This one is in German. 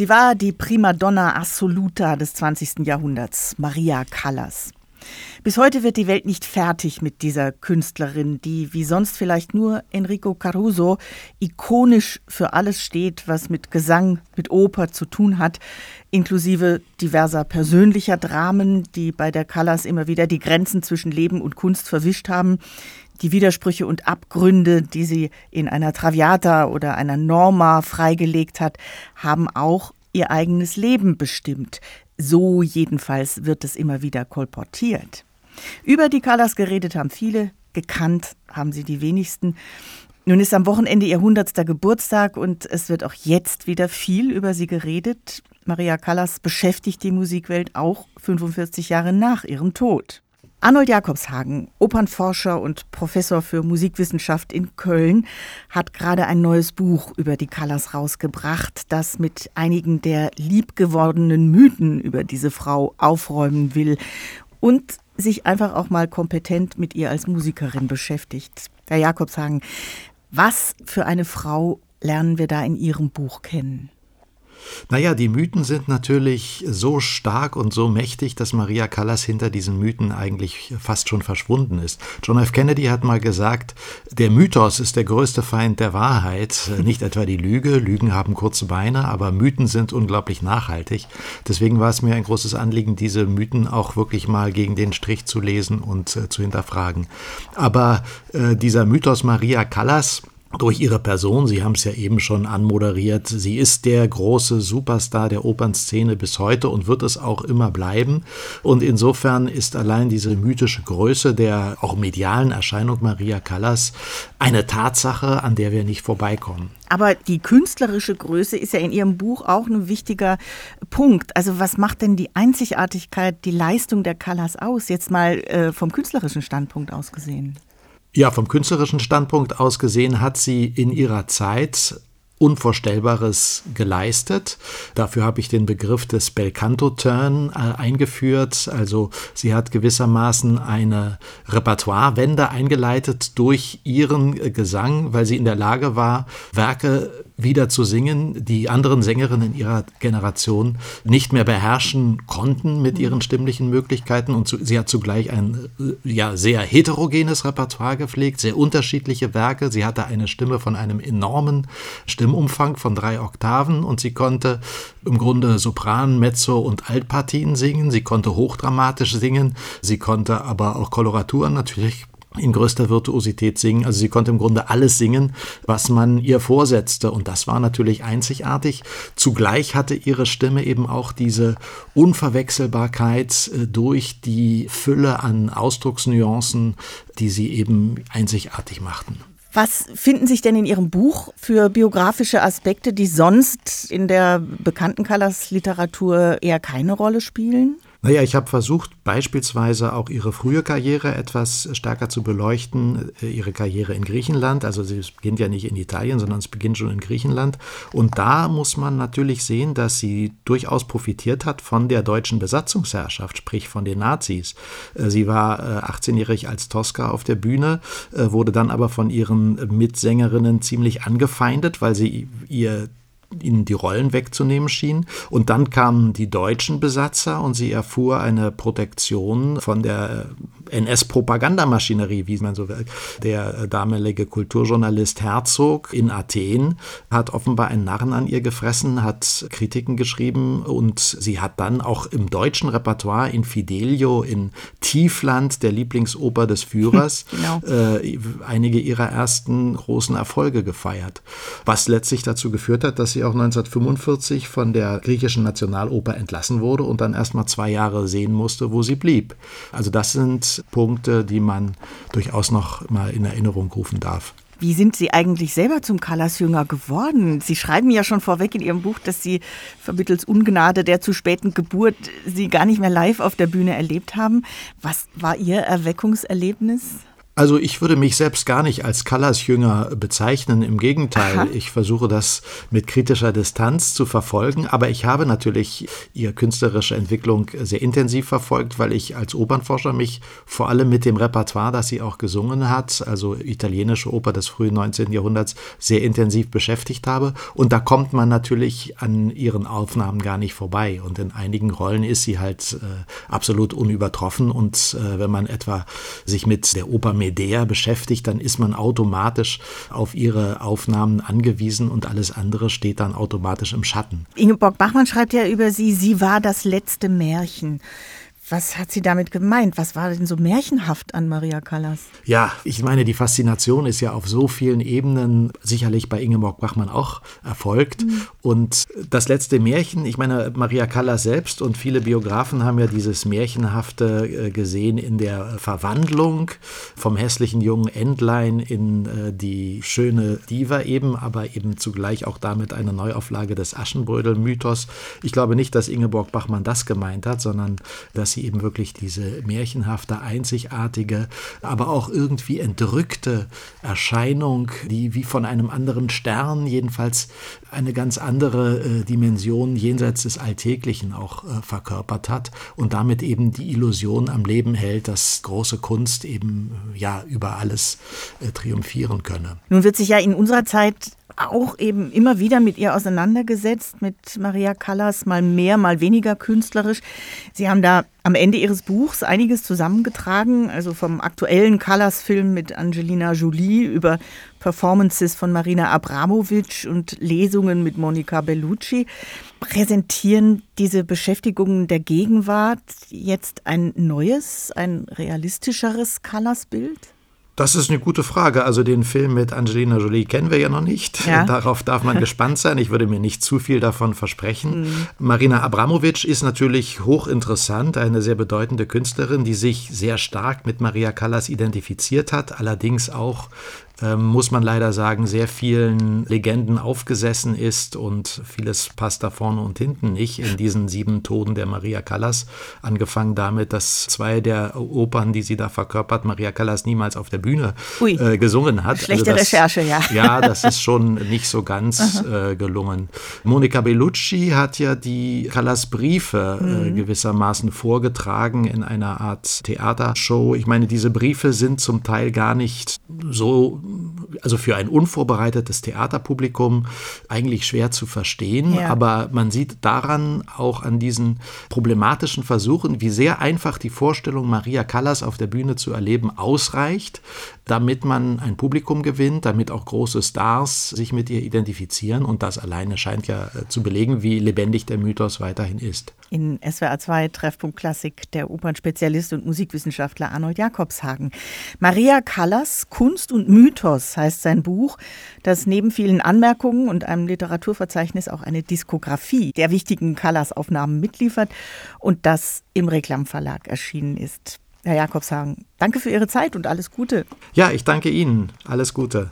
Sie war die Primadonna assoluta des 20. Jahrhunderts, Maria Callas. Bis heute wird die Welt nicht fertig mit dieser Künstlerin, die wie sonst vielleicht nur Enrico Caruso ikonisch für alles steht, was mit Gesang, mit Oper zu tun hat, inklusive diverser persönlicher Dramen, die bei der Callas immer wieder die Grenzen zwischen Leben und Kunst verwischt haben, die Widersprüche und Abgründe, die sie in einer Traviata oder einer Norma freigelegt hat, haben auch ihr eigenes Leben bestimmt. So jedenfalls wird es immer wieder kolportiert. Über die Callas geredet haben viele, gekannt haben sie die wenigsten. Nun ist am Wochenende ihr 100. Geburtstag und es wird auch jetzt wieder viel über sie geredet. Maria Callas beschäftigt die Musikwelt auch 45 Jahre nach ihrem Tod. Arnold Jakobshagen, Opernforscher und Professor für Musikwissenschaft in Köln, hat gerade ein neues Buch über die Callas rausgebracht, das mit einigen der liebgewordenen Mythen über diese Frau aufräumen will und sich einfach auch mal kompetent mit ihr als Musikerin beschäftigt. Herr Jakobshagen, was für eine Frau lernen wir da in Ihrem Buch kennen? Naja, die Mythen sind natürlich so stark und so mächtig, dass Maria Callas hinter diesen Mythen eigentlich fast schon verschwunden ist. John F. Kennedy hat mal gesagt, der Mythos ist der größte Feind der Wahrheit, nicht etwa die Lüge. Lügen haben kurze Beine, aber Mythen sind unglaublich nachhaltig. Deswegen war es mir ein großes Anliegen, diese Mythen auch wirklich mal gegen den Strich zu lesen und äh, zu hinterfragen. Aber äh, dieser Mythos Maria Callas, durch ihre Person, Sie haben es ja eben schon anmoderiert, sie ist der große Superstar der Opernszene bis heute und wird es auch immer bleiben. Und insofern ist allein diese mythische Größe der auch medialen Erscheinung Maria Callas eine Tatsache, an der wir nicht vorbeikommen. Aber die künstlerische Größe ist ja in Ihrem Buch auch ein wichtiger Punkt. Also was macht denn die Einzigartigkeit, die Leistung der Callas aus, jetzt mal äh, vom künstlerischen Standpunkt aus gesehen? Ja, vom künstlerischen Standpunkt aus gesehen hat sie in ihrer Zeit Unvorstellbares geleistet. Dafür habe ich den Begriff des Belcanto-Turn äh, eingeführt. Also sie hat gewissermaßen eine Repertoirewende eingeleitet durch ihren äh, Gesang, weil sie in der Lage war, Werke wieder zu singen, die anderen Sängerinnen ihrer Generation nicht mehr beherrschen konnten mit ihren stimmlichen Möglichkeiten. Und sie hat zugleich ein äh, ja, sehr heterogenes Repertoire gepflegt, sehr unterschiedliche Werke. Sie hatte eine Stimme von einem enormen Stimmumfang von drei Oktaven und sie konnte im Grunde Sopran, Mezzo und Altpartien singen. Sie konnte hochdramatisch singen. Sie konnte aber auch Koloraturen natürlich in größter Virtuosität singen. Also sie konnte im Grunde alles singen, was man ihr vorsetzte. Und das war natürlich einzigartig. Zugleich hatte ihre Stimme eben auch diese Unverwechselbarkeit äh, durch die Fülle an Ausdrucksnuancen, die sie eben einzigartig machten. Was finden sich denn in Ihrem Buch für biografische Aspekte, die sonst in der bekannten Callas-Literatur eher keine Rolle spielen? Naja, ich habe versucht, beispielsweise auch ihre frühe Karriere etwas stärker zu beleuchten, äh, ihre Karriere in Griechenland. Also sie beginnt ja nicht in Italien, sondern es beginnt schon in Griechenland. Und da muss man natürlich sehen, dass sie durchaus profitiert hat von der deutschen Besatzungsherrschaft, sprich von den Nazis. Äh, sie war 18-jährig äh, als Tosca auf der Bühne, wurde dann aber von ihren Mitsängerinnen ziemlich angefeindet, weil sie ihr ihnen die Rollen wegzunehmen schien. Und dann kamen die deutschen Besatzer und sie erfuhr eine Protektion von der NS-Propagandamaschinerie, wie man so will. Der damalige Kulturjournalist Herzog in Athen hat offenbar einen Narren an ihr gefressen, hat Kritiken geschrieben und sie hat dann auch im deutschen Repertoire in Fidelio, in Tiefland, der Lieblingsoper des Führers, genau. äh, einige ihrer ersten großen Erfolge gefeiert. Was letztlich dazu geführt hat, dass sie auch 1945 von der griechischen Nationaloper entlassen wurde und dann erst mal zwei Jahre sehen musste, wo sie blieb. Also das sind Punkte, die man durchaus noch mal in Erinnerung rufen darf. Wie sind Sie eigentlich selber zum Callas-Jünger geworden? Sie schreiben ja schon vorweg in Ihrem Buch, dass Sie vermittels Ungnade der zu späten Geburt Sie gar nicht mehr live auf der Bühne erlebt haben. Was war Ihr Erweckungserlebnis? Also ich würde mich selbst gar nicht als Callas-Jünger bezeichnen. Im Gegenteil, Aha. ich versuche das mit kritischer Distanz zu verfolgen. Aber ich habe natürlich ihre künstlerische Entwicklung sehr intensiv verfolgt, weil ich als Opernforscher mich vor allem mit dem Repertoire, das sie auch gesungen hat, also italienische Oper des frühen 19. Jahrhunderts, sehr intensiv beschäftigt habe. Und da kommt man natürlich an ihren Aufnahmen gar nicht vorbei. Und in einigen Rollen ist sie halt äh, absolut unübertroffen. Und äh, wenn man etwa sich mit der Oper Medea beschäftigt, dann ist man automatisch auf ihre Aufnahmen angewiesen und alles andere steht dann automatisch im Schatten. Ingeborg Bachmann schreibt ja über sie, sie war das letzte Märchen. Was hat sie damit gemeint? Was war denn so märchenhaft an Maria Callas? Ja, ich meine, die Faszination ist ja auf so vielen Ebenen sicherlich bei Ingeborg Bachmann auch erfolgt. Mhm. Und das letzte Märchen, ich meine, Maria Callas selbst und viele Biografen haben ja dieses Märchenhafte äh, gesehen in der Verwandlung vom hässlichen jungen Entlein in äh, die schöne Diva eben, aber eben zugleich auch damit eine Neuauflage des Aschenbrödel-Mythos. Ich glaube nicht, dass Ingeborg Bachmann das gemeint hat, sondern dass sie sie eben wirklich diese märchenhafte, einzigartige, aber auch irgendwie entrückte Erscheinung, die wie von einem anderen Stern, jedenfalls eine ganz andere äh, Dimension jenseits des Alltäglichen auch äh, verkörpert hat und damit eben die Illusion am Leben hält, dass große Kunst eben ja über alles äh, triumphieren könne. Nun wird sich ja in unserer Zeit auch eben immer wieder mit ihr auseinandergesetzt, mit Maria Callas, mal mehr, mal weniger künstlerisch. Sie haben da am Ende Ihres Buchs einiges zusammengetragen, also vom aktuellen Callas-Film mit Angelina Jolie über Performances von Marina Abramovic und Lesungen mit Monica Bellucci. Präsentieren diese Beschäftigungen der Gegenwart jetzt ein neues, ein realistischeres Callas-Bild? Das ist eine gute Frage. Also den Film mit Angelina Jolie kennen wir ja noch nicht. Ja. Darauf darf man gespannt sein. Ich würde mir nicht zu viel davon versprechen. Mhm. Marina Abramovic ist natürlich hochinteressant, eine sehr bedeutende Künstlerin, die sich sehr stark mit Maria Callas identifiziert hat, allerdings auch ähm, muss man leider sagen, sehr vielen Legenden aufgesessen ist und vieles passt da vorne und hinten nicht in diesen sieben Toden der Maria Callas. Angefangen damit, dass zwei der Opern, die sie da verkörpert, Maria Callas niemals auf der Bühne äh, gesungen hat. Schlechte also das, Recherche, ja. Ja, das ist schon nicht so ganz äh, gelungen. Monica Bellucci hat ja die Callas Briefe äh, mhm. gewissermaßen vorgetragen in einer Art Theatershow. Ich meine, diese Briefe sind zum Teil gar nicht so also für ein unvorbereitetes Theaterpublikum eigentlich schwer zu verstehen. Ja. Aber man sieht daran auch an diesen problematischen Versuchen, wie sehr einfach die Vorstellung, Maria Callas auf der Bühne zu erleben, ausreicht, damit man ein Publikum gewinnt, damit auch große Stars sich mit ihr identifizieren. Und das alleine scheint ja äh, zu belegen, wie lebendig der Mythos weiterhin ist. In SWR 2 Treffpunkt Klassik der Opernspezialist und Musikwissenschaftler Arnold Jakobshagen. Maria Callas, Kunst und Mythos heißt sein Buch, das neben vielen Anmerkungen und einem Literaturverzeichnis auch eine Diskografie der wichtigen Callas-Aufnahmen mitliefert und das im Reklamverlag erschienen ist. Herr Jakobshagen, danke für Ihre Zeit und alles Gute. Ja, ich danke Ihnen. Alles Gute.